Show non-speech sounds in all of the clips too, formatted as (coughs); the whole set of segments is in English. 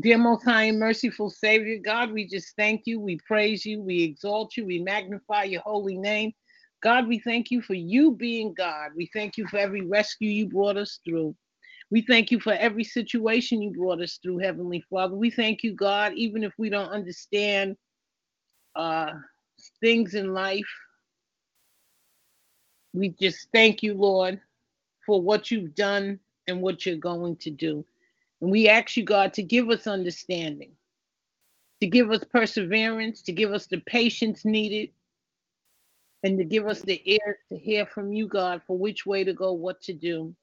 Dear Most High and Merciful Savior, God, we just thank you. We praise you. We exalt you. We magnify your holy name. God, we thank you for you being God. We thank you for every rescue you brought us through. We thank you for every situation you brought us through, Heavenly Father. We thank you, God, even if we don't understand uh, things in life. We just thank you, Lord, for what you've done and what you're going to do. And we ask you, God, to give us understanding, to give us perseverance, to give us the patience needed, and to give us the ear to hear from you, God, for which way to go, what to do.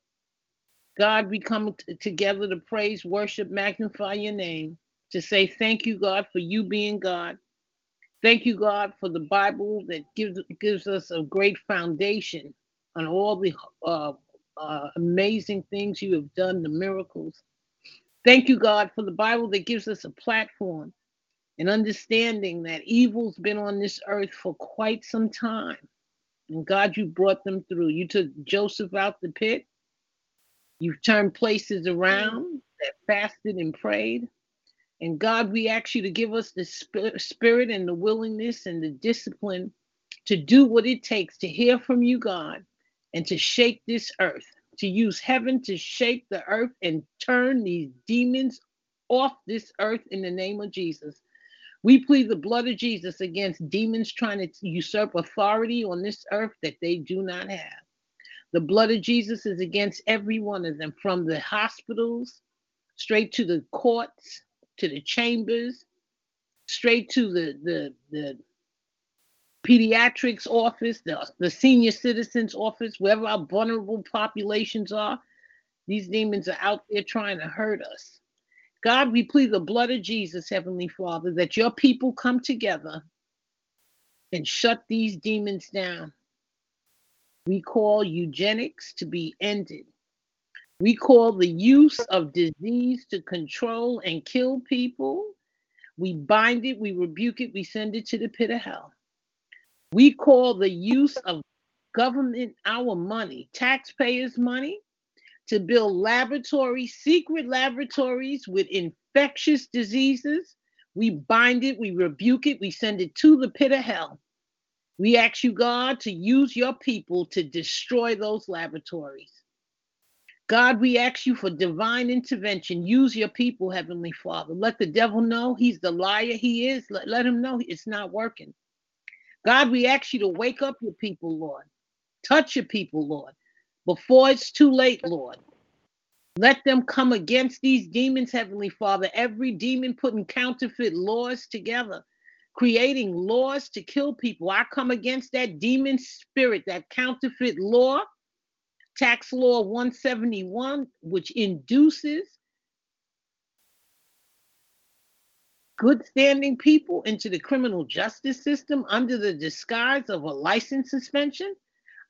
God, we come t- together to praise, worship, magnify your name, to say thank you, God, for you being God. Thank you, God, for the Bible that gives gives us a great foundation on all the uh, uh, amazing things you have done, the miracles. Thank you, God, for the Bible that gives us a platform and understanding that evil's been on this earth for quite some time. And God, you brought them through. You took Joseph out the pit. You've turned places around that fasted and prayed. And God, we ask you to give us the spirit and the willingness and the discipline to do what it takes to hear from you, God, and to shake this earth to use heaven to shake the earth and turn these demons off this earth in the name of Jesus. We plead the blood of Jesus against demons trying to usurp authority on this earth that they do not have. The blood of Jesus is against every one of them, from the hospitals, straight to the courts, to the chambers, straight to the the the pediatrics office, the, the senior citizens office, wherever our vulnerable populations are, these demons are out there trying to hurt us. God, we plead the blood of Jesus, Heavenly Father, that your people come together and shut these demons down. We call eugenics to be ended. We call the use of disease to control and kill people. We bind it, we rebuke it, we send it to the pit of hell. We call the use of government, our money, taxpayers' money, to build laboratories, secret laboratories with infectious diseases. We bind it, we rebuke it, we send it to the pit of hell. We ask you, God, to use your people to destroy those laboratories. God, we ask you for divine intervention. Use your people, Heavenly Father. Let the devil know he's the liar he is. Let, let him know it's not working. God, we ask you to wake up your people, Lord. Touch your people, Lord, before it's too late, Lord. Let them come against these demons, Heavenly Father. Every demon putting counterfeit laws together, creating laws to kill people. I come against that demon spirit, that counterfeit law, tax law 171, which induces good standing people into the criminal justice system under the disguise of a license suspension.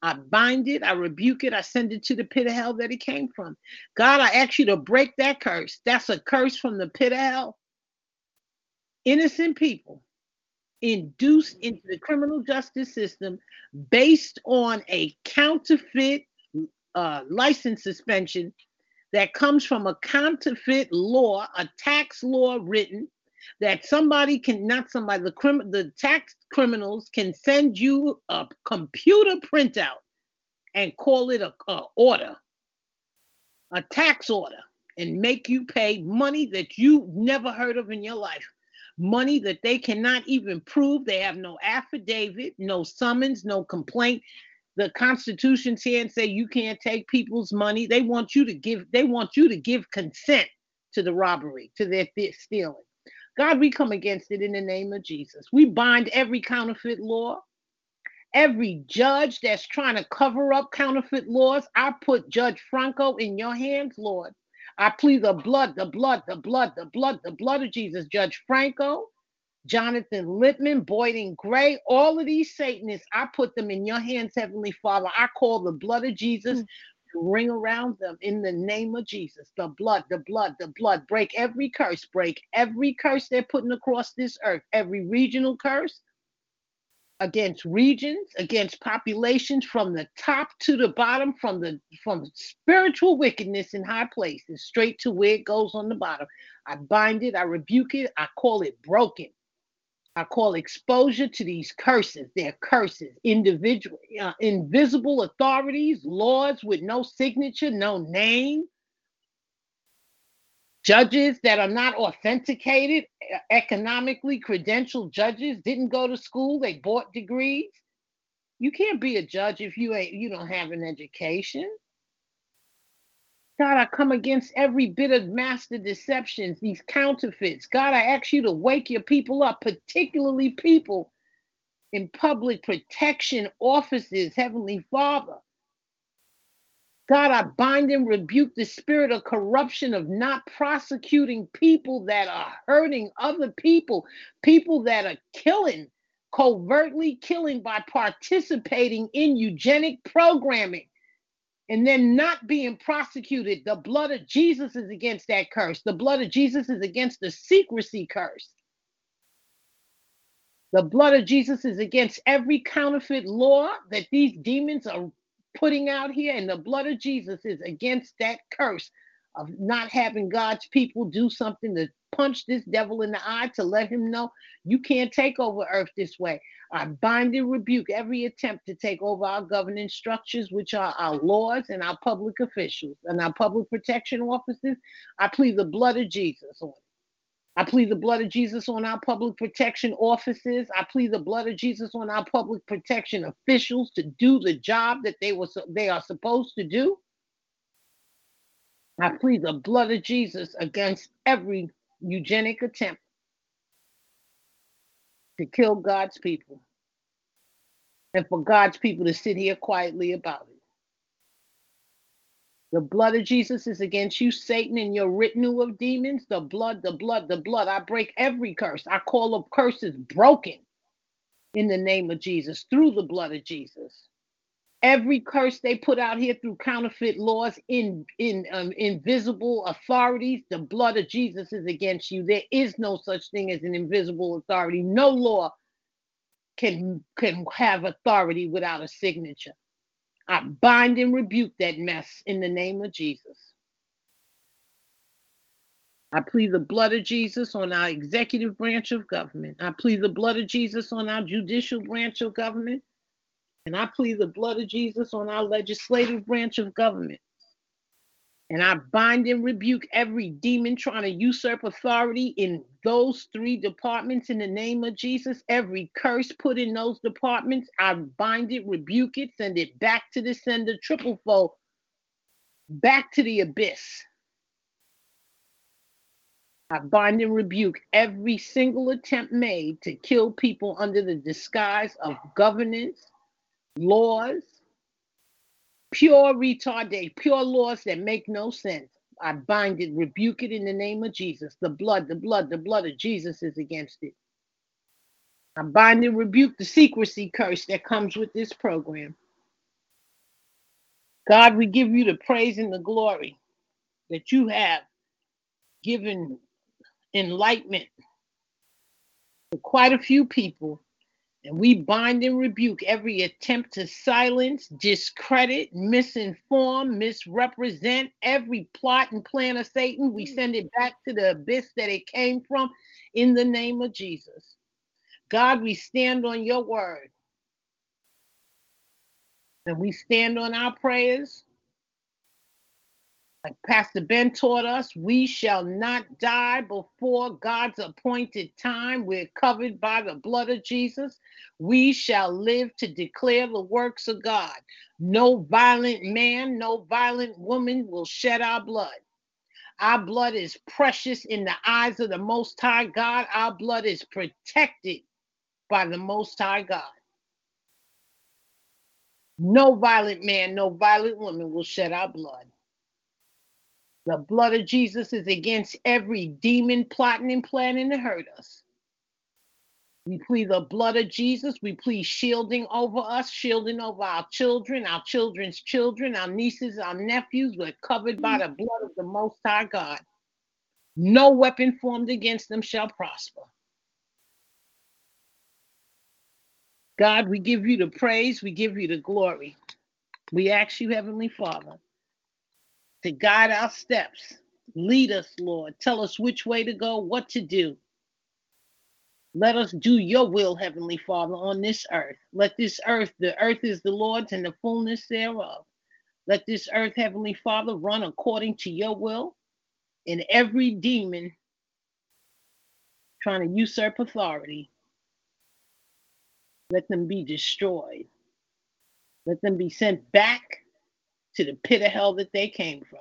I bind it, I rebuke it, I send it to the pit of hell that it came from. God, I ask you to break that curse. That's a curse from the pit of hell. Innocent people induced into the criminal justice system based on a counterfeit uh, license suspension that comes from a counterfeit law, a tax law written that somebody can not somebody the crim the tax criminals can send you a computer printout and call it a, a order a tax order and make you pay money that you never heard of in your life. Money that they cannot even prove. They have no affidavit no summons no complaint. The constitution's here and say you can't take people's money. They want you to give they want you to give consent to the robbery to their stealing God, we come against it in the name of Jesus. We bind every counterfeit law, every judge that's trying to cover up counterfeit laws. I put Judge Franco in your hands, Lord. I plead the blood, the blood, the blood, the blood, the blood of Jesus. Judge Franco, Jonathan Lippman, Boyden Gray, all of these Satanists, I put them in your hands, Heavenly Father. I call the blood of Jesus mm. Ring around them in the name of Jesus. The blood, the blood, the blood. Break every curse, break every curse they're putting across this earth, every regional curse against regions, against populations from the top to the bottom, from the from spiritual wickedness in high places, straight to where it goes on the bottom. I bind it, I rebuke it, I call it broken. I call exposure to these curses. They're curses, individual, uh, invisible authorities, laws with no signature, no name, judges that are not authenticated, economically credentialed judges, didn't go to school, they bought degrees. You can't be a judge if you ain't you don't have an education. God, I come against every bit of master deceptions, these counterfeits. God, I ask you to wake your people up, particularly people in public protection offices, Heavenly Father. God, I bind and rebuke the spirit of corruption of not prosecuting people that are hurting other people, people that are killing, covertly killing by participating in eugenic programming and then not being prosecuted. The blood of Jesus is against that curse. The blood of Jesus is against the secrecy curse. The blood of Jesus is against every counterfeit law that these demons are putting out here, and the blood of Jesus is against that curse of not having God's people do something to punch this devil in the eye to let him know you can't take over earth this way. I bind and rebuke every attempt to take over our governing structures, which are our laws and our public officials and our public protection officers. I plead the blood of Jesus on I plead the blood of Jesus on our public protection offices. I plead the blood of Jesus on our public protection officials to do the job that they were they are supposed to do. I plead the blood of Jesus against every eugenic attempt to kill God's people and for God's people to sit here quietly about it. The blood of Jesus is against you, Satan, and your retinue of demons. The blood, the blood, the blood. I break every curse. I call up curses broken in the name of Jesus through the blood of Jesus. Every curse they put out here through counterfeit laws, in in um, invisible authorities, the blood of Jesus is against you. There is no such thing as an invisible authority. No law can can have authority without a signature. I bind and rebuke that mess in the name of Jesus. I plead the blood of Jesus on our executive branch of government. I plead the blood of Jesus on our judicial branch of government. And I plead the blood of Jesus on our legislative branch of government. And I bind and rebuke every demon trying to usurp authority in those three departments in the name of Jesus. Every curse put in those departments, I bind it, rebuke it, send it back to the sender, triple fold, back to the abyss. I bind and rebuke every single attempt made to kill people under the disguise of governance, laws, pure retardation, pure laws that make no sense. I bind it, rebuke it in the name of Jesus. The blood, the blood, the blood of Jesus is against it. I bind and rebuke the secrecy curse that comes with this program. God, we give you the praise and the glory that you have given enlightenment to quite a few people and we bind and rebuke every attempt to silence, discredit, misinform, misrepresent every plot and plan of Satan. We mm. send it back to the abyss that it came from in the name of Jesus. God, we stand on your word. And we stand on our prayers like Pastor Ben taught us, we shall not die before God's appointed time. We're covered by the blood of Jesus. We shall live to declare the works of God. No violent man, no violent woman will shed our blood. Our blood is precious in the eyes of the Most High God. Our blood is protected by the Most High God. No violent man, no violent woman will shed our blood. The blood of Jesus is against every demon plotting and planning to hurt us. We plead the blood of Jesus. We plead shielding over us, shielding over our children, our children's children, our nieces, our nephews. We're covered by the blood of the Most High God. No weapon formed against them shall prosper. God, we give you the praise, we give you the glory. We ask you, Heavenly Father, to guide our steps. Lead us, Lord. Tell us which way to go, what to do. Let us do your will, Heavenly Father, on this earth. Let this earth, the earth is the Lord's and the fullness thereof. Let this earth, Heavenly Father, run according to your will. And every demon trying to usurp authority, let them be destroyed. Let them be sent back to the pit of hell that they came from.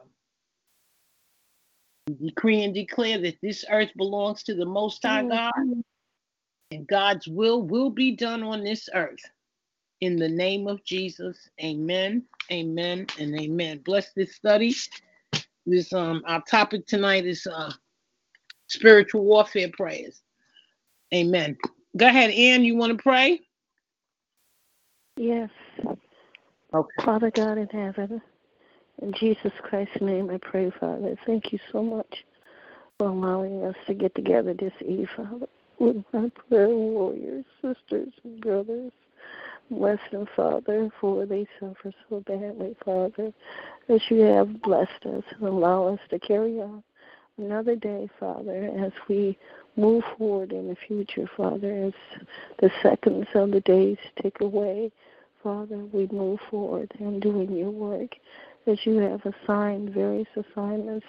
We decree and declare that this earth belongs to the Most High God, and God's will will be done on this earth. In the name of Jesus, amen, amen, and amen. Bless this study. This um our topic tonight is uh spiritual warfare prayers. Amen. Go ahead, Ann. You want to pray? Yes. Okay. Father God in heaven, in Jesus Christ's name I pray, Father. Thank you so much for allowing us to get together this eve, Father, with my prayer warriors, sisters and brothers. Bless them, Father, for they suffer so badly, Father, as you have blessed us and allow us to carry on another day, Father, as we move forward in the future, Father, as the seconds of the days take away Father, we move forward in doing your work that you have assigned various assignments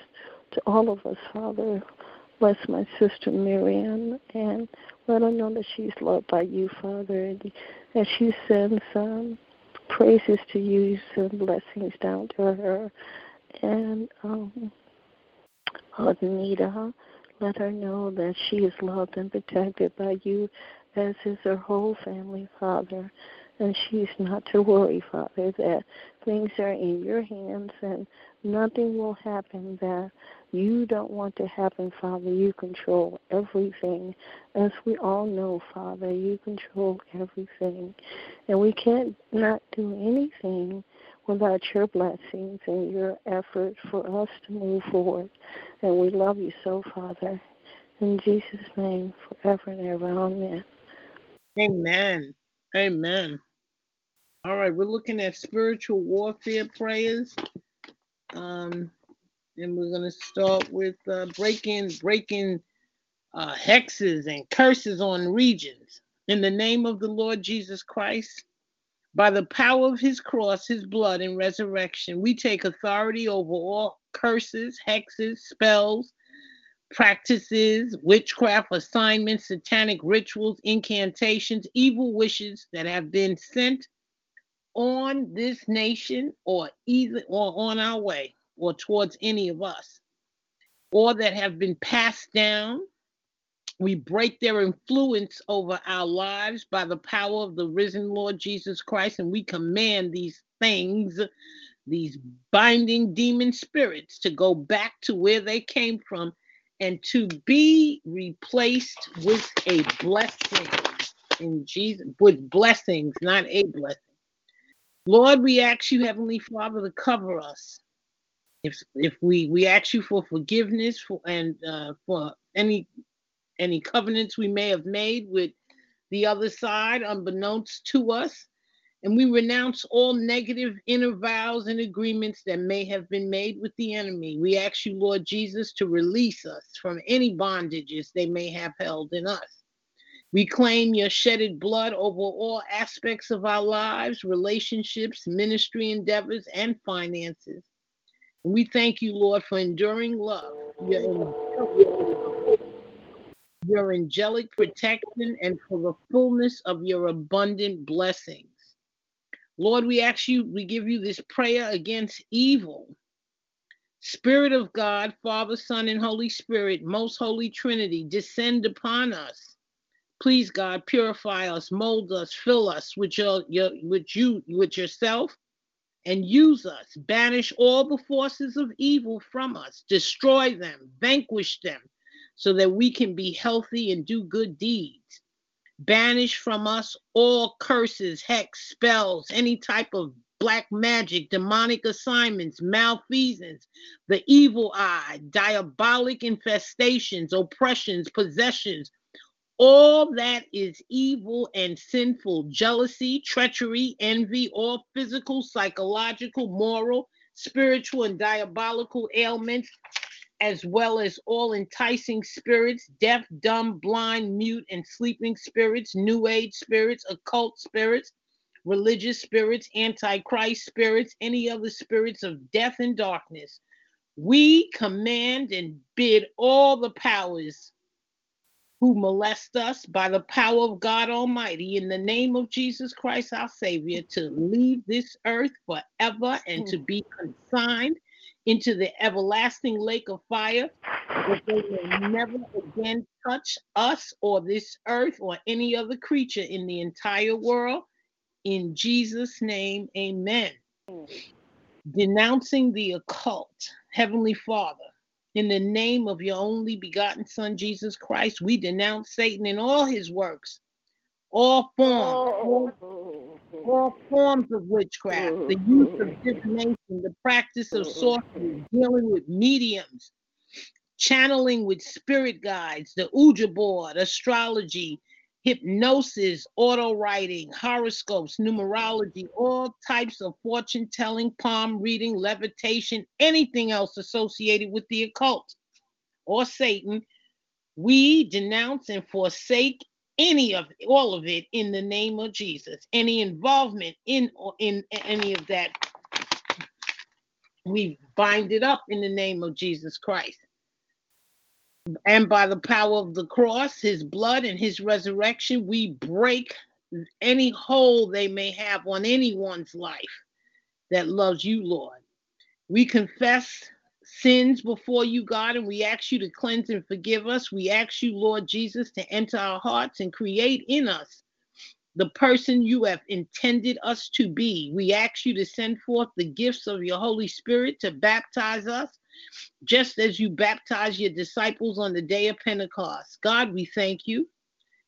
to all of us, Father. Bless my sister Miriam and let her know that she's loved by you, Father, and that she sends um, praises to you, send blessings down to her. And um, Anita, let her know that she is loved and protected by you, as is her whole family, Father and she's not to worry, Father, that things are in your hands and nothing will happen that you don't want to happen, Father. You control everything. As we all know, Father, you control everything. And we can't not do anything without your blessings and your effort for us to move forward. And we love you so, Father. In Jesus' name, forever and ever. Amen. Amen. Amen. All right, we're looking at spiritual warfare prayers. Um, and we're gonna start with uh, breaking breaking uh, hexes and curses on regions. In the name of the Lord Jesus Christ, by the power of his cross, his blood, and resurrection, we take authority over all curses, hexes, spells, practices, witchcraft, assignments, satanic rituals, incantations, evil wishes that have been sent on this nation or either or on our way or towards any of us or that have been passed down we break their influence over our lives by the power of the risen Lord Jesus Christ, and we command these things, these binding demon spirits, to go back to where they came from and to be replaced with a blessing in Jesus, with blessings, not a blessing. Lord, we ask you, Heavenly Father, to cover us. If if we we ask you for forgiveness for and uh, for any any covenants we may have made with the other side, unbeknownst to us, and we renounce all negative inner vows and agreements that may have been made with the enemy. We ask you, Lord Jesus, to release us from any bondages they may have held in us. We claim your shedded blood over all aspects of our lives, relationships, ministry endeavors, and finances. And we thank you, Lord, for enduring love, your, your angelic protection, and for the fullness of your abundant blessings. Lord, we ask you, we give you this prayer against evil. Spirit of God, Father, Son, and Holy Spirit, most holy Trinity, descend upon us Please, God, purify us, mold us, fill us with your, your with you, with yourself, and use us. Banish all the forces of evil from us. Destroy them, vanquish them, so that we can be healthy and do good deeds. Banish from us all curses, hex, spells, any type of black magic, demonic assignments, malfeasance, the evil eye, diabolic infestations, oppressions, possessions, all that is evil and sinful, jealousy, treachery, envy, all physical, psychological, moral, spiritual, and diabolical ailments, as well as all enticing spirits, deaf, dumb, blind, mute, and sleeping spirits, new age spirits, occult spirits, religious spirits, antichrist spirits, any other spirits of death and darkness. We command and bid all the powers who molest us by the power of God Almighty in the name of Jesus Christ, our Savior, to leave this earth forever and to be consigned into the everlasting lake of fire, that they may never again touch us or this earth or any other creature in the entire world. In Jesus' name, amen. Denouncing the occult, Heavenly Father, in the name of your only begotten Son, Jesus Christ, we denounce Satan and all his works, all forms, all, all forms of witchcraft, the use of mm-hmm. divination, the practice of sorcery, dealing with mediums, channeling with spirit guides, the Ouija board, astrology, hypnosis, auto writing, horoscopes, numerology, all types of fortune telling, palm reading, levitation, anything else associated with the occult or Satan, we denounce and forsake any of all of it in the name of Jesus. Any involvement in or in any of that, we bind it up in the name of Jesus Christ and by the power of the cross, his blood, and his resurrection, we break any hold they may have on anyone's life that loves you, Lord. We confess sins before you, God, and we ask you to cleanse and forgive us. We ask you, Lord Jesus, to enter our hearts and create in us the person you have intended us to be. We ask you to send forth the gifts of your Holy Spirit to baptize us just as you baptized your disciples on the day of Pentecost. God, we thank you.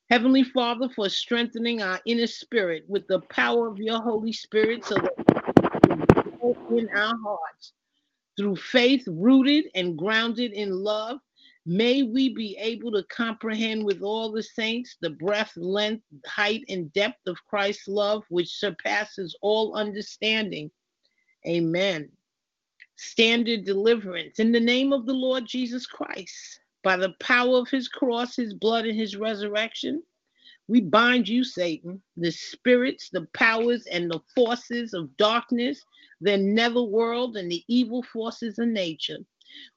Heavenly Father, for strengthening our inner spirit with the power of your Holy Spirit so that in our hearts through faith rooted and grounded in love. May we be able to comprehend with all the saints the breadth, length, height, and depth of Christ's love, which surpasses all understanding. Amen standard deliverance in the name of the Lord Jesus Christ. By the power of his cross, his blood, and his resurrection, we bind you, Satan, the spirits, the powers, and the forces of darkness, the netherworld, and the evil forces of nature.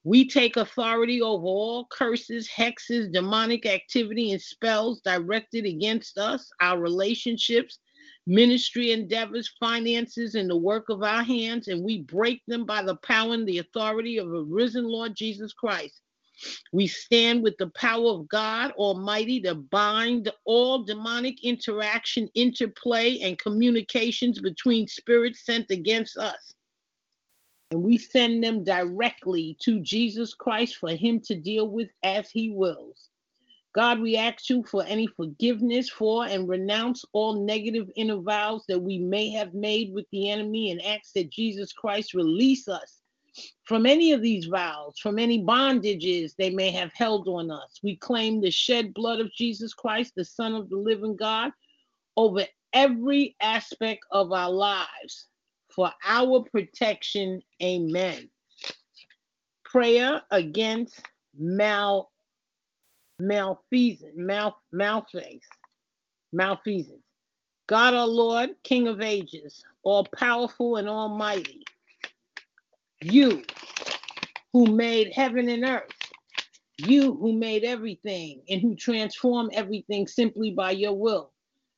We take authority over all curses, hexes, demonic activity, and spells directed against us, our relationships, ministry endeavors, finances, and the work of our hands, and we break them by the power and the authority of a risen Lord Jesus Christ. We stand with the power of God Almighty to bind all demonic interaction, interplay, and communications between spirits sent against us. And we send them directly to Jesus Christ for him to deal with as he wills. God, we ask you for any forgiveness for and renounce all negative inner vows that we may have made with the enemy and ask that Jesus Christ release us from any of these vows, from any bondages they may have held on us. We claim the shed blood of Jesus Christ, the Son of the living God, over every aspect of our lives for our protection. Amen. Prayer against mal malfeasance, mal, malface, malfeasance. God our Lord, King of ages, all powerful and almighty, you who made heaven and earth, you who made everything and who transformed everything simply by your will.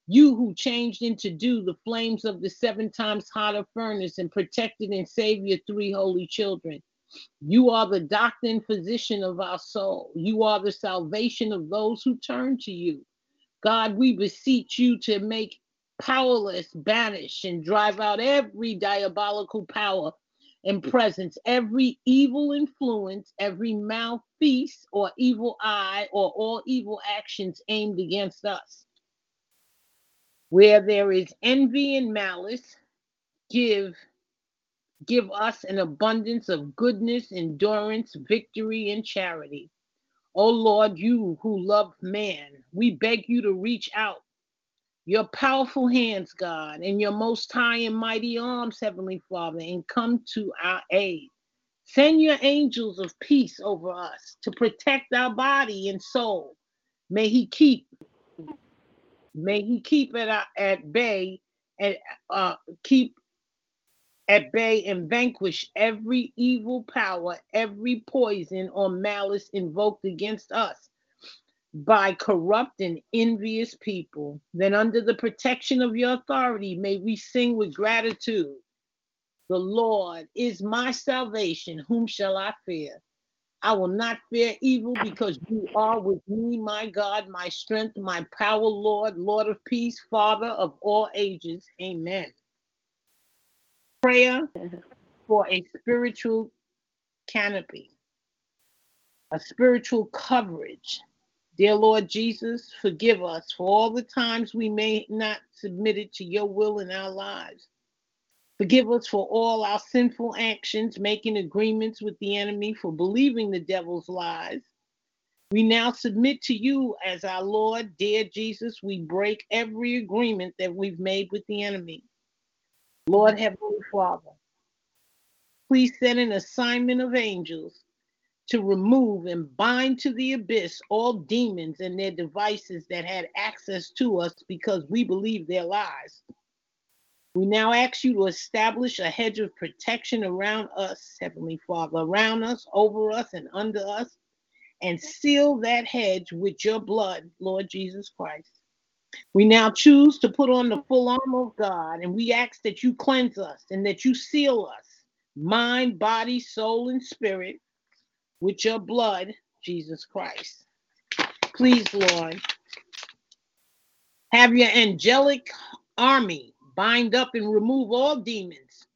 You who changed into dew the flames of the seven times hotter furnace and protected and saved your three holy children. You are the doctor and physician of our soul. You are the salvation of those who turn to you. God, we beseech you to make powerless, banish and drive out every diabolical power and presence, every evil influence, every mouthpiece or evil eye or all evil actions aimed against us. Where there is envy and malice, give give us an abundance of goodness, endurance, victory, and charity. O Lord, you who love man, we beg you to reach out your powerful hands, God, and your most high and mighty arms, Heavenly Father, and come to our aid. Send your angels of peace over us to protect our body and soul. May he keep, may he keep it at bay and uh, keep at bay and vanquish every evil power, every poison or malice invoked against us by corrupt and envious people. Then, under the protection of your authority, may we sing with gratitude. The Lord is my salvation. Whom shall I fear? I will not fear evil because you are with me, my God, my strength, my power, Lord, Lord of peace, Father of all ages. Amen. Prayer (laughs) for a spiritual canopy, a spiritual coverage Dear Lord Jesus, forgive us for all the times we may not submitted to your will in our lives. Forgive us for all our sinful actions, making agreements with the enemy, for believing the devil's lies. We now submit to you as our Lord, dear Jesus. We break every agreement that we've made with the enemy. Lord Heavenly Father, please send an assignment of angels to remove and bind to the abyss all demons and their devices that had access to us because we believe their lies. We now ask you to establish a hedge of protection around us, Heavenly Father, around us, over us, and under us, and seal that hedge with your blood, Lord Jesus Christ. We now choose to put on the full armor of God, and we ask that you cleanse us and that you seal us, mind, body, soul, and spirit with your blood, Jesus Christ. Please, Lord, have your angelic army bind up and remove all demons,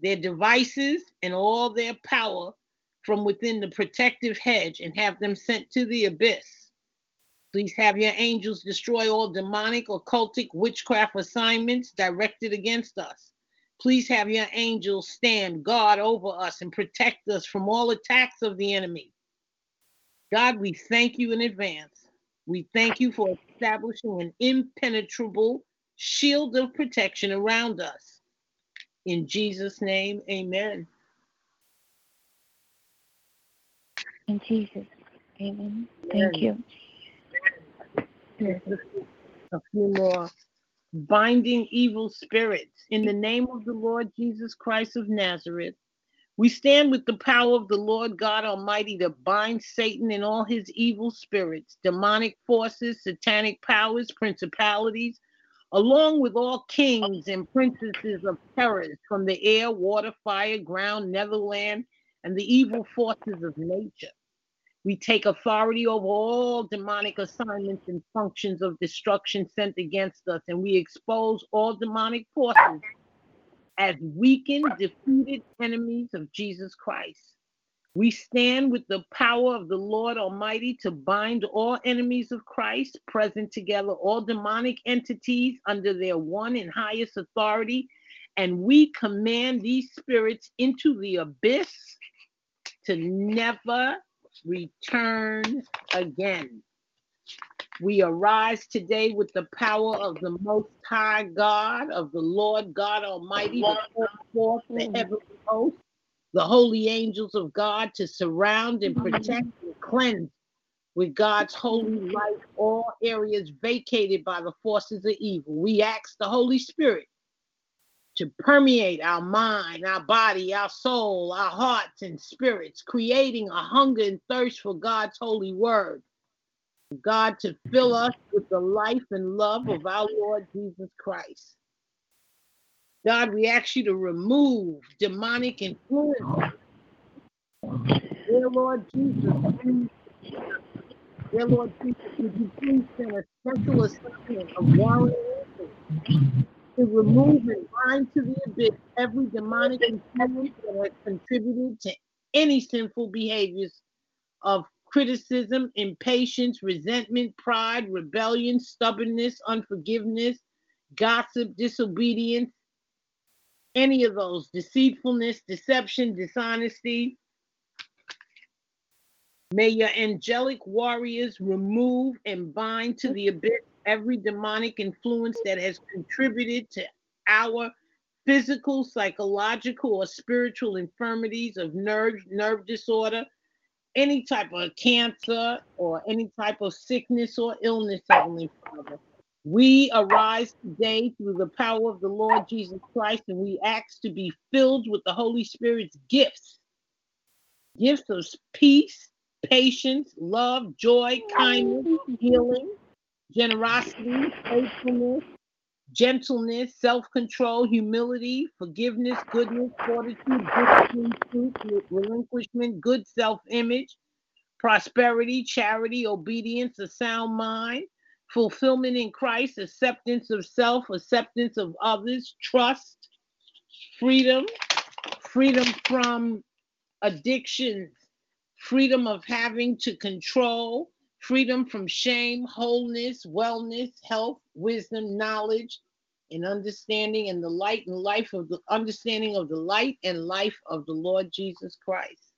their devices, and all their power from within the protective hedge and have them sent to the abyss. Please have your angels destroy all demonic, occultic, witchcraft assignments directed against us. Please have your angels stand guard over us and protect us from all attacks of the enemy. God, we thank you in advance. We thank you for establishing an impenetrable shield of protection around us. In Jesus' name, amen. In Jesus, amen. Thank you. A few more binding evil spirits in the name of the Lord Jesus Christ of Nazareth. We stand with the power of the Lord God Almighty to bind Satan and all his evil spirits, demonic forces, satanic powers, principalities, along with all kings and princesses of terrors from the air, water, fire, ground, netherland, and the evil forces of nature. We take authority over all demonic assignments and functions of destruction sent against us, and we expose all demonic forces as weakened, defeated enemies of Jesus Christ. We stand with the power of the Lord Almighty to bind all enemies of Christ present together, all demonic entities under their one and highest authority. And we command these spirits into the abyss to never return again. We arise today with the power of the Most High God, of the Lord God Almighty, to call forth the heavenly host, the holy angels of God to surround and protect and cleanse with God's holy light all areas vacated by the forces of evil. We ask the Holy Spirit to permeate our mind, our body, our soul, our hearts, and spirits, creating a hunger and thirst for God's holy word. God to fill us with the life and love of our Lord Jesus Christ. God, we ask you to remove demonic influence. Dear Lord Jesus, dear Lord Jesus, would you please send a special assignment of angels to remove mm-hmm. and bind to the abyss every demonic influence that has contributed to any sinful behaviors of criticism, impatience, resentment, pride, rebellion, stubbornness, unforgiveness, gossip, disobedience, any of those, deceitfulness, deception, dishonesty. May your angelic warriors remove and bind to the abyss every demonic influence that has contributed to our physical, psychological, or spiritual infirmities of nerve, nerve disorder, any type of cancer, or any type of sickness or illness, Heavenly Father. We arise today through the power of the Lord Jesus Christ, and we ask to be filled with the Holy Spirit's gifts gifts of peace, patience, love, joy, kindness, healing, generosity, faithfulness, gentleness, self control, humility, forgiveness, goodness, fortitude, discipline, truth, relinquishment, good self image, prosperity, charity, obedience, a sound mind, fulfillment in Christ, acceptance of self, acceptance of others, trust, freedom, freedom from addictions, freedom of having to control, freedom from shame, wholeness, wellness, health, wisdom, knowledge, and understanding and the light and life of the understanding of the light and life of the Lord Jesus Christ.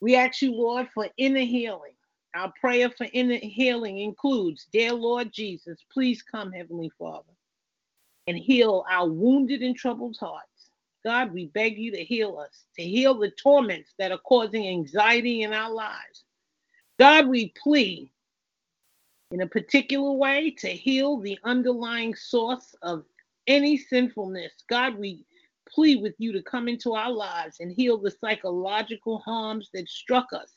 We ask you, Lord, for inner healing. Our prayer for inner healing includes, Dear Lord Jesus, please come, Heavenly Father, and heal our wounded and troubled hearts. God, we beg you to heal us, to heal the torments that are causing anxiety in our lives. God, we plead in a particular way to heal the underlying source of any sinfulness. God, we plead with you to come into our lives and heal the psychological harms that struck us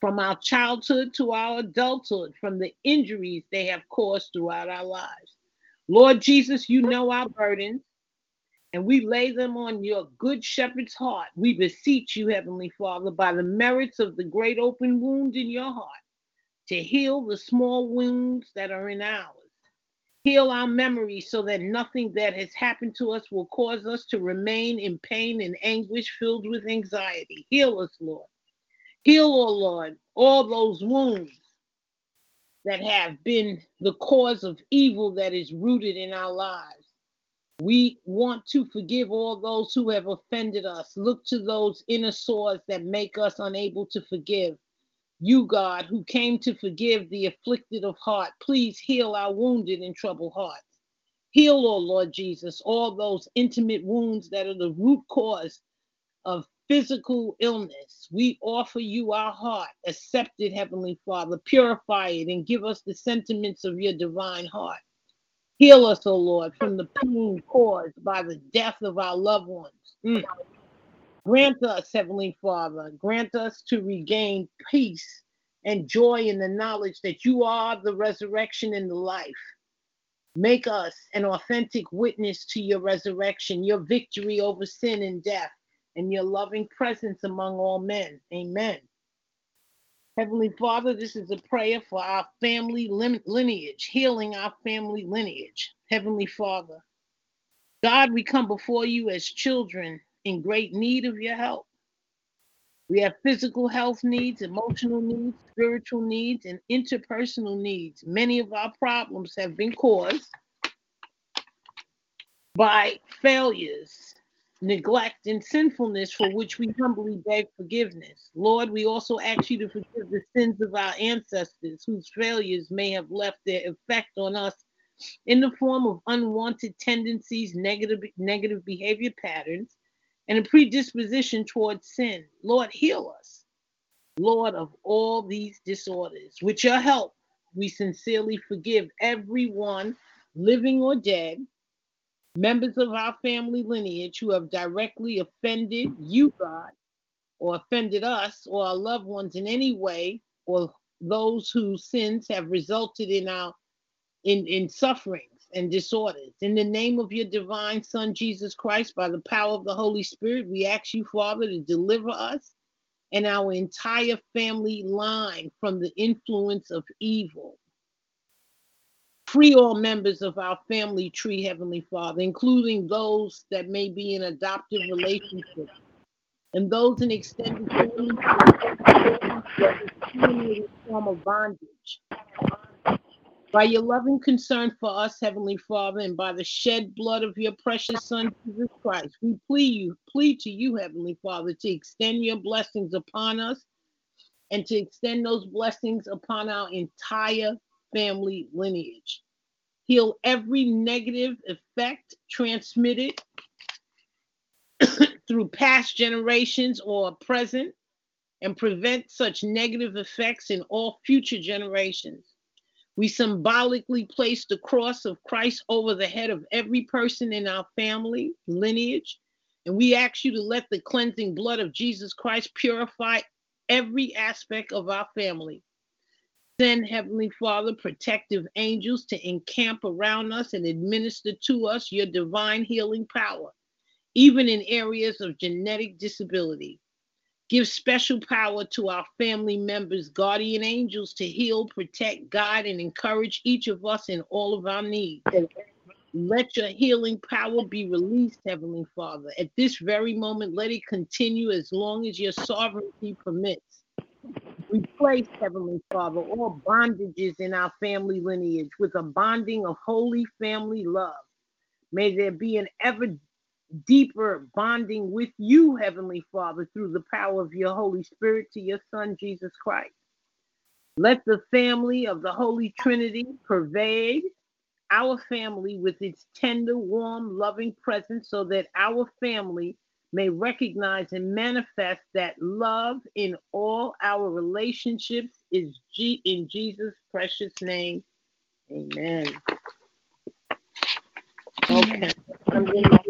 from our childhood to our adulthood, from the injuries they have caused throughout our lives. Lord Jesus, you know our burdens and we lay them on your good shepherd's heart. We beseech you, Heavenly Father, by the merits of the great open wound in your heart, to heal the small wounds that are in ours. Heal our memories so that nothing that has happened to us will cause us to remain in pain and anguish filled with anxiety. Heal us, Lord. Heal, O oh Lord, all those wounds that have been the cause of evil that is rooted in our lives. We want to forgive all those who have offended us. Look to those inner sores that make us unable to forgive. You, God, who came to forgive the afflicted of heart, please heal our wounded and troubled hearts. Heal, O Lord Jesus, all those intimate wounds that are the root cause of physical illness. We offer you our heart. Accept it, Heavenly Father. Purify it and give us the sentiments of your divine heart. Heal us, O oh Lord, from the pain caused by the death of our loved ones. Mm. Grant us, Heavenly Father, grant us to regain peace and joy in the knowledge that you are the resurrection and the life. Make us an authentic witness to your resurrection, your victory over sin and death, and your loving presence among all men. Amen. Heavenly Father, this is a prayer for our family lineage, healing our family lineage. Heavenly Father, God, we come before you as children in great need of your help. We have physical health needs, emotional needs, spiritual needs, and interpersonal needs. Many of our problems have been caused by failures neglect, and sinfulness for which we humbly beg forgiveness. Lord, we also ask you to forgive the sins of our ancestors whose failures may have left their effect on us in the form of unwanted tendencies, negative, negative behavior patterns, and a predisposition towards sin. Lord, heal us, Lord, of all these disorders. With your help, we sincerely forgive everyone, living or dead, members of our family lineage who have directly offended you, God, or offended us or our loved ones in any way, or those whose sins have resulted in our in, in sufferings and disorders. In the name of your divine Son, Jesus Christ, by the power of the Holy Spirit, we ask you, Father, to deliver us and our entire family line from the influence of evil Free all members of our family tree, Heavenly Father, including those that may be in adoptive relationships and those in extended family form of bondage. By your loving concern for us, Heavenly Father, and by the shed blood of your precious Son, Jesus Christ, we plead you, plead to you, Heavenly Father, to extend your blessings upon us and to extend those blessings upon our entire family lineage. Heal every negative effect transmitted (coughs) through past generations or present and prevent such negative effects in all future generations. We symbolically place the cross of Christ over the head of every person in our family lineage. And we ask you to let the cleansing blood of Jesus Christ purify every aspect of our family. Send, Heavenly Father, protective angels to encamp around us and administer to us your divine healing power, even in areas of genetic disability. Give special power to our family members, guardian angels to heal, protect, guide, and encourage each of us in all of our needs. Let your healing power be released, Heavenly Father. At this very moment, let it continue as long as your sovereignty permits. We place, Heavenly Father, all bondages in our family lineage with a bonding of holy family love. May there be an ever deeper bonding with you, Heavenly Father, through the power of your Holy Spirit to your Son, Jesus Christ. Let the family of the Holy Trinity pervade our family with its tender, warm, loving presence so that our family may recognize and manifest that love in all our relationships is G- in Jesus' precious name. Amen. Okay. I'm going to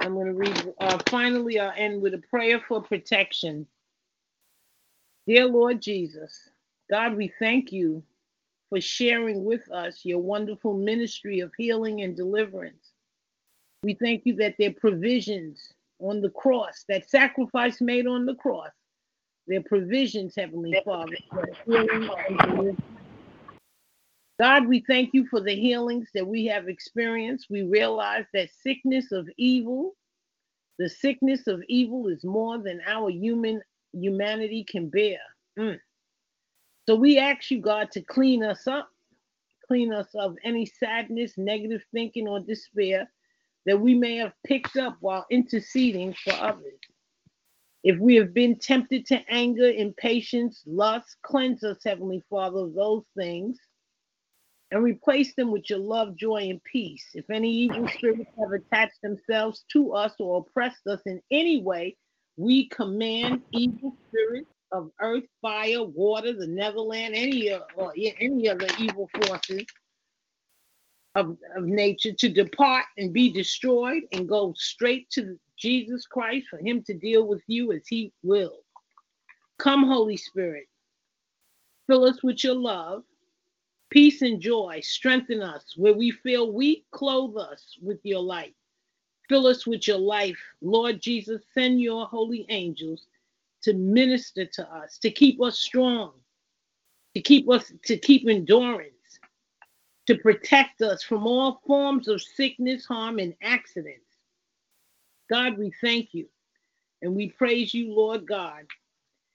I'm going to read. Uh, finally, I'll end with a prayer for protection. Dear Lord Jesus, God, we thank you for sharing with us your wonderful ministry of healing and deliverance. We thank you that their provisions on the cross, that sacrifice made on the cross, their provisions, Heavenly Father, for healing and. God, we thank you for the healings that we have experienced. We realize that sickness of evil, the sickness of evil is more than our human humanity can bear. Mm. So we ask you, God, to clean us up, clean us of any sadness, negative thinking, or despair that we may have picked up while interceding for others. If we have been tempted to anger, impatience, lust, cleanse us, Heavenly Father, of those things and replace them with your love, joy, and peace. If any evil spirits have attached themselves to us or oppressed us in any way, we command evil spirits of earth, fire, water, the Netherland, any uh, or any other evil forces of, of nature to depart and be destroyed and go straight to Jesus Christ for him to deal with you as he will. Come, Holy Spirit, fill us with your love Peace and joy strengthen us. Where we feel weak, clothe us with your light. Fill us with your life. Lord Jesus, send your holy angels to minister to us, to keep us strong, to keep us, to keep endurance, to protect us from all forms of sickness, harm, and accidents. God, we thank you and we praise you, Lord God.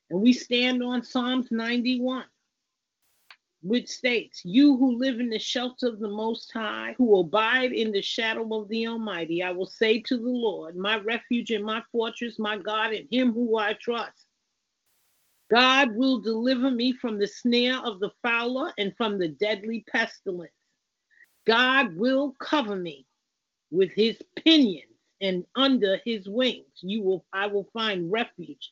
And we stand on Psalms 91 which states, You who live in the shelter of the Most High, who abide in the shadow of the Almighty, I will say to the Lord, My refuge and my fortress, my God, in him who I trust. God will deliver me from the snare of the fowler and from the deadly pestilence. God will cover me with his pinions and under his wings you will I will find refuge.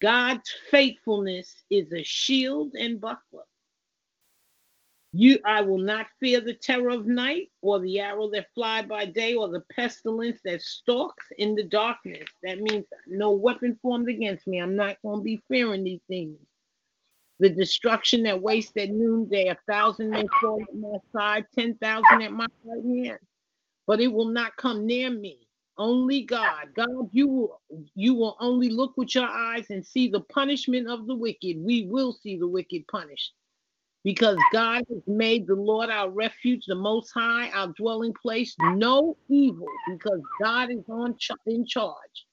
God's faithfulness is a shield and buckler. You, I will not fear the terror of night, or the arrow that fly by day, or the pestilence that stalks in the darkness. That means no weapon formed against me. I'm not going to be fearing these things. The destruction that wastes at noonday, a thousand may fall at my side, ten thousand at my right hand, but it will not come near me. Only God, God, you will you will only look with your eyes and see the punishment of the wicked. We will see the wicked punished because God has made the Lord our refuge, the Most High, our dwelling place. No evil, because God is on ch- in charge.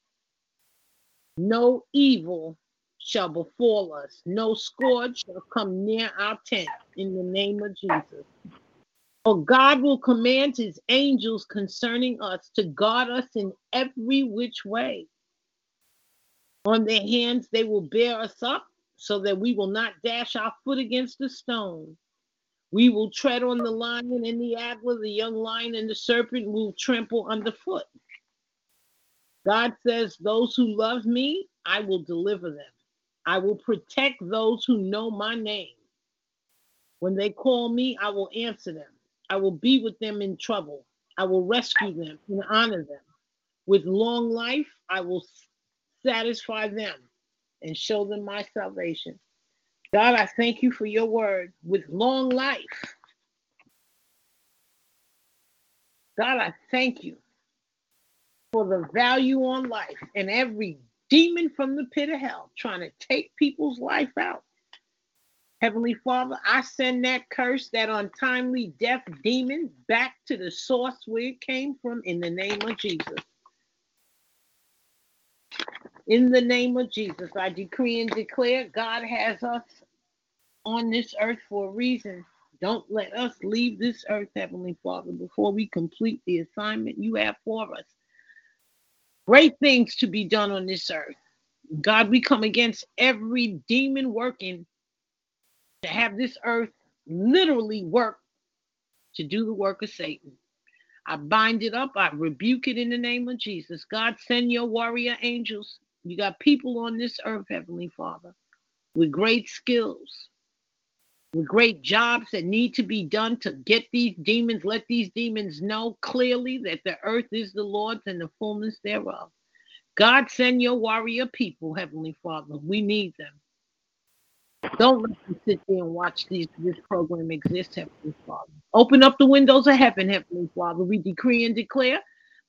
No evil shall befall us. No scourge shall come near our tent in the name of Jesus. For God will command his angels concerning us to guard us in every which way. On their hands they will bear us up so that we will not dash our foot against a stone. We will tread on the lion and the adder, the young lion and the serpent will trample underfoot. God says, Those who love me, I will deliver them. I will protect those who know my name. When they call me, I will answer them. I will be with them in trouble. I will rescue them and honor them. With long life, I will satisfy them and show them my salvation. God, I thank you for your word with long life. God, I thank you for the value on life and every demon from the pit of hell trying to take people's life out. Heavenly Father, I send that curse, that untimely death demon, back to the source where it came from in the name of Jesus. In the name of Jesus, I decree and declare God has us on this earth for a reason. Don't let us leave this earth, Heavenly Father, before we complete the assignment you have for us. Great things to be done on this earth. God, we come against every demon working to have this earth literally work to do the work of Satan. I bind it up. I rebuke it in the name of Jesus. God, send your warrior angels you got people on this earth, Heavenly Father, with great skills, great jobs that need to be done to get these demons, let these demons know clearly that the earth is the Lord's and the fullness thereof. God, send your warrior people, Heavenly Father. We need them. Don't let them sit there and watch these, this program exist, Heavenly Father. Open up the windows of heaven, Heavenly Father. We decree and declare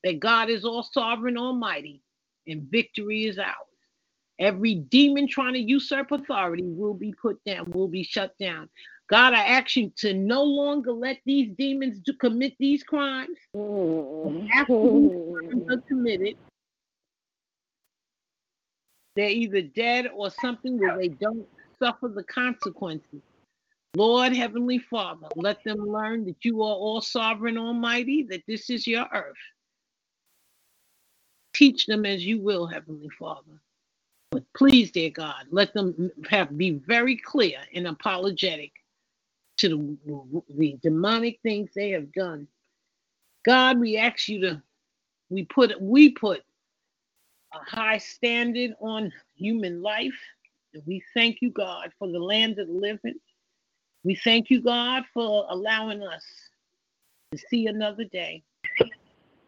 that God is all sovereign, almighty, and victory is ours. Every demon trying to usurp authority will be put down, will be shut down. God, I ask you to no longer let these demons do, commit these crimes. After these crimes are committed, they're either dead or something where they don't suffer the consequences. Lord, Heavenly Father, let them learn that you are all sovereign, almighty, that this is your earth. Teach them as you will, Heavenly Father. But please, dear God, let them have be very clear and apologetic to the, the demonic things they have done. God, we ask you to we put we put a high standard on human life. And we thank you, God, for the land of the living. We thank you, God, for allowing us to see another day.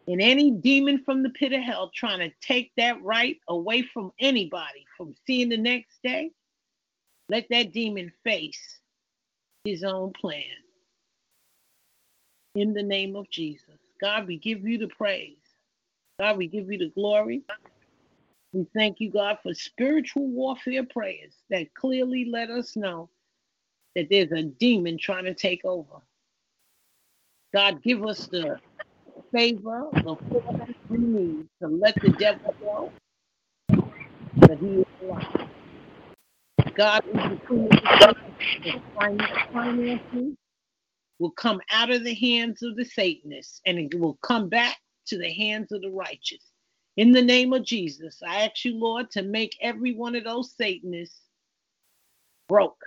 And any demon from the pit of hell trying to take that right away from anybody from seeing the next day, let that demon face his own plan. In the name of Jesus. God, we give you the praise. God, we give you the glory. We thank you, God, for spiritual warfare prayers that clearly let us know that there's a demon trying to take over. God, give us the favor, the force we need to let the devil go that he is alive. God, decree the financing will come out of the hands of the Satanists and it will come back to the hands of the righteous. In the name of Jesus, I ask you, Lord, to make every one of those Satanists broke.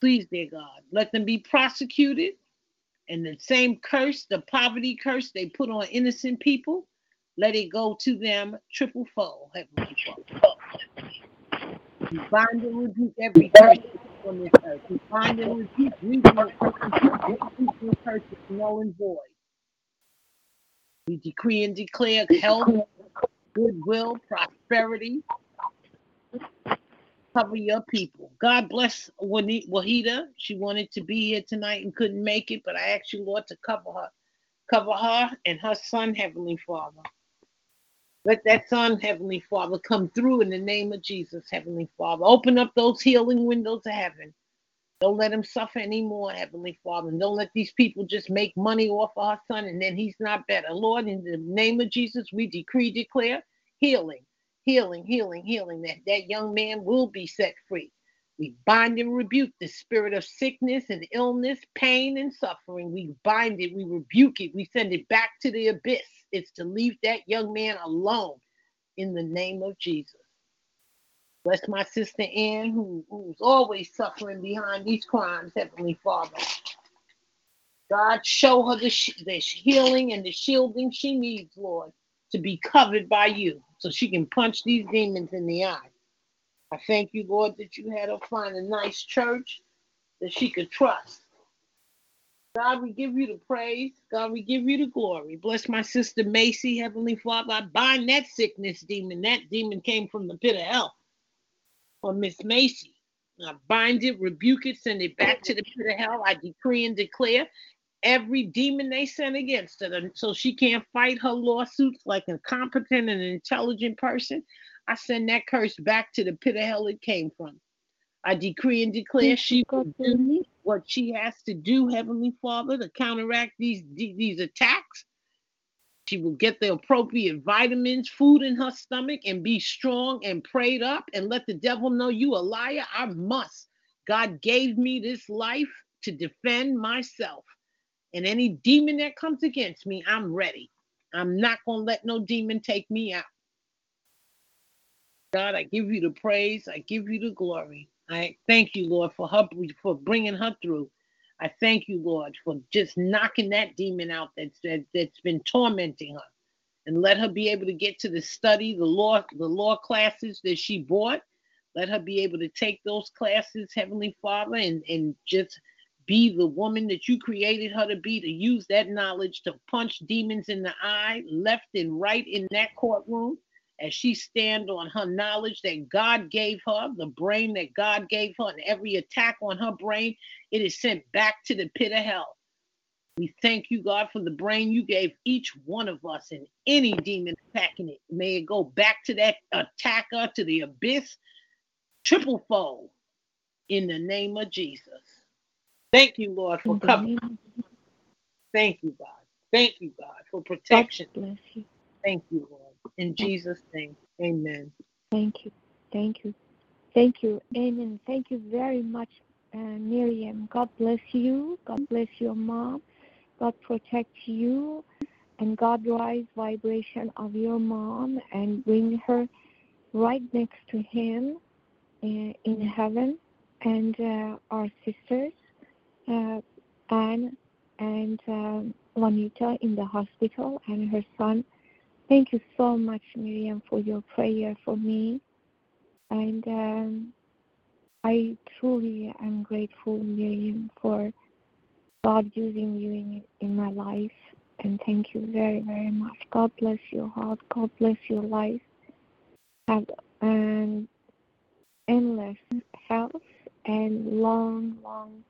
Please, dear God, let them be prosecuted and the same curse, the poverty curse they put on innocent people, let it go to them triple fold. We bind and rebuke every curse on this earth. We bind and rebuke regional curses null and void. We decree and declare health, goodwill, prosperity, cover your people. God bless Wahida. She wanted to be here tonight and couldn't make it, but I ask you, Lord, to cover her. Cover her and her son, Heavenly Father. Let that son, Heavenly Father, come through in the name of Jesus, Heavenly Father. Open up those healing windows of heaven. Don't let him suffer anymore, Heavenly Father. And don't let these people just make money off of our son and then he's not better. Lord, in the name of Jesus, we decree, declare healing, healing, healing, healing. That that young man will be set free. We bind and rebuke the spirit of sickness and illness, pain and suffering. We bind it, we rebuke it, we send it back to the abyss. It's to leave that young man alone in the name of Jesus. Bless my sister Ann, who, who's always suffering behind these crimes, Heavenly Father. God, show her the, sh- the healing and the shielding she needs, Lord, to be covered by you so she can punch these demons in the eye. I thank you, Lord, that you had her find a nice church that she could trust. God, we give you the praise. God, we give you the glory. Bless my sister Macy, Heavenly Father. I bind that sickness demon. That demon came from the pit of hell for Miss Macy. I bind it, rebuke it, send it back to the pit of hell. I decree and declare every demon they sent against her so she can't fight her lawsuits like a competent and intelligent person. I send that curse back to the pit of hell it came from. I decree and declare she will do what she has to do, Heavenly Father, to counteract these these attacks. She will get the appropriate vitamins, food in her stomach, and be strong and prayed up and let the devil know you a liar. I must. God gave me this life to defend myself. And any demon that comes against me, I'm ready. I'm not going to let no demon take me out. God, I give you the praise. I give you the glory. I thank you, Lord, for her for bringing her through. I thank you, Lord, for just knocking that demon out that's that, that's been tormenting her, and let her be able to get to the study, the law, the law classes that she bought. Let her be able to take those classes, Heavenly Father, and and just be the woman that you created her to be. To use that knowledge to punch demons in the eye, left and right in that courtroom as she stand on her knowledge that God gave her, the brain that God gave her, and every attack on her brain, it is sent back to the pit of hell. We thank you, God, for the brain you gave each one of us and any demon attacking it. May it go back to that attacker, to the abyss, triple fold, in the name of Jesus. Thank you, Lord, for covering. Thank you, God. Thank you, God, for protection. Thank you, Lord. In Jesus' name, amen. Thank you. Thank you. Thank you. Amen. Thank you very much, uh, Miriam. God bless you. God bless your mom. God protect you. And God rise vibration of your mom and bring her right next to him uh, in heaven. And uh, our sisters, Anne and um, Juanita in the hospital, and her son Thank you so much, Miriam, for your prayer for me. And um, I truly am grateful, Miriam, for God using you in, in my life. And thank you very, very much. God bless your heart. God bless your life. Have um, endless health and long, long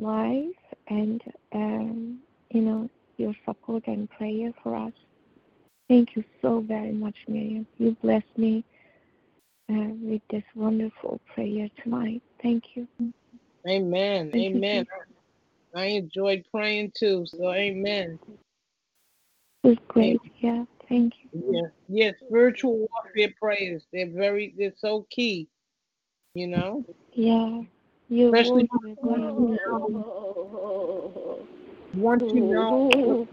life. And, um, you know, your support and prayer for us. Thank you so very much, Miriam. You blessed me uh, with this wonderful prayer tonight. Thank you. Amen. Thank amen. You. I enjoyed praying too, so amen. It was great. Amen. Yeah. Thank you. Yeah. Yes, spiritual warfare prayers. They're very they're so key. You know? Yeah. You Especially (laughs) once you know,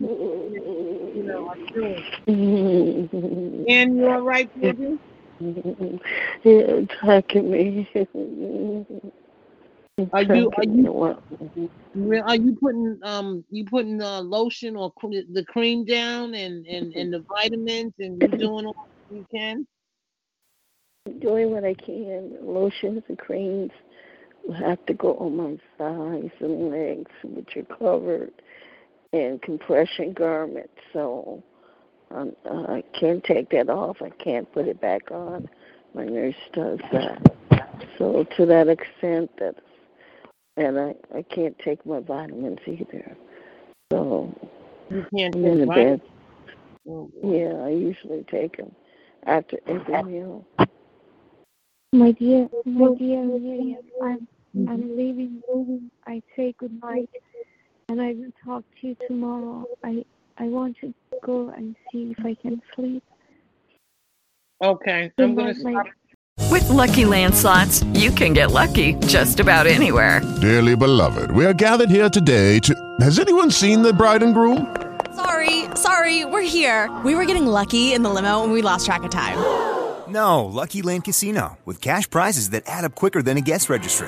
you know, are doing. And you all right, baby? (laughs) Yeah, attacking me. (laughs) Are you are you are you putting um you putting uh, lotion or the cream down and and and the vitamins and you doing all you can? Doing what I can. Lotions and creams have to go on my thighs and legs, which are covered in compression garments. So um, uh, I can't take that off. I can't put it back on. My nurse does that. So to that extent, that and I I can't take my vitamins either. So you can't I'm in the bed. Yeah, I usually take them after every meal. My dear, my dear Miriam, I'm Mm-hmm. I'm leaving home. I say good night, and I will talk to you tomorrow. I I want to go and see if I can sleep. Okay, I'm gonna stop. With Lucky Land slots, you can get lucky just about anywhere. Dearly beloved, we are gathered here today to. Has anyone seen the bride and groom? Sorry, sorry, we're here. We were getting lucky in the limo and we lost track of time. No, Lucky Land Casino with cash prizes that add up quicker than a guest registry.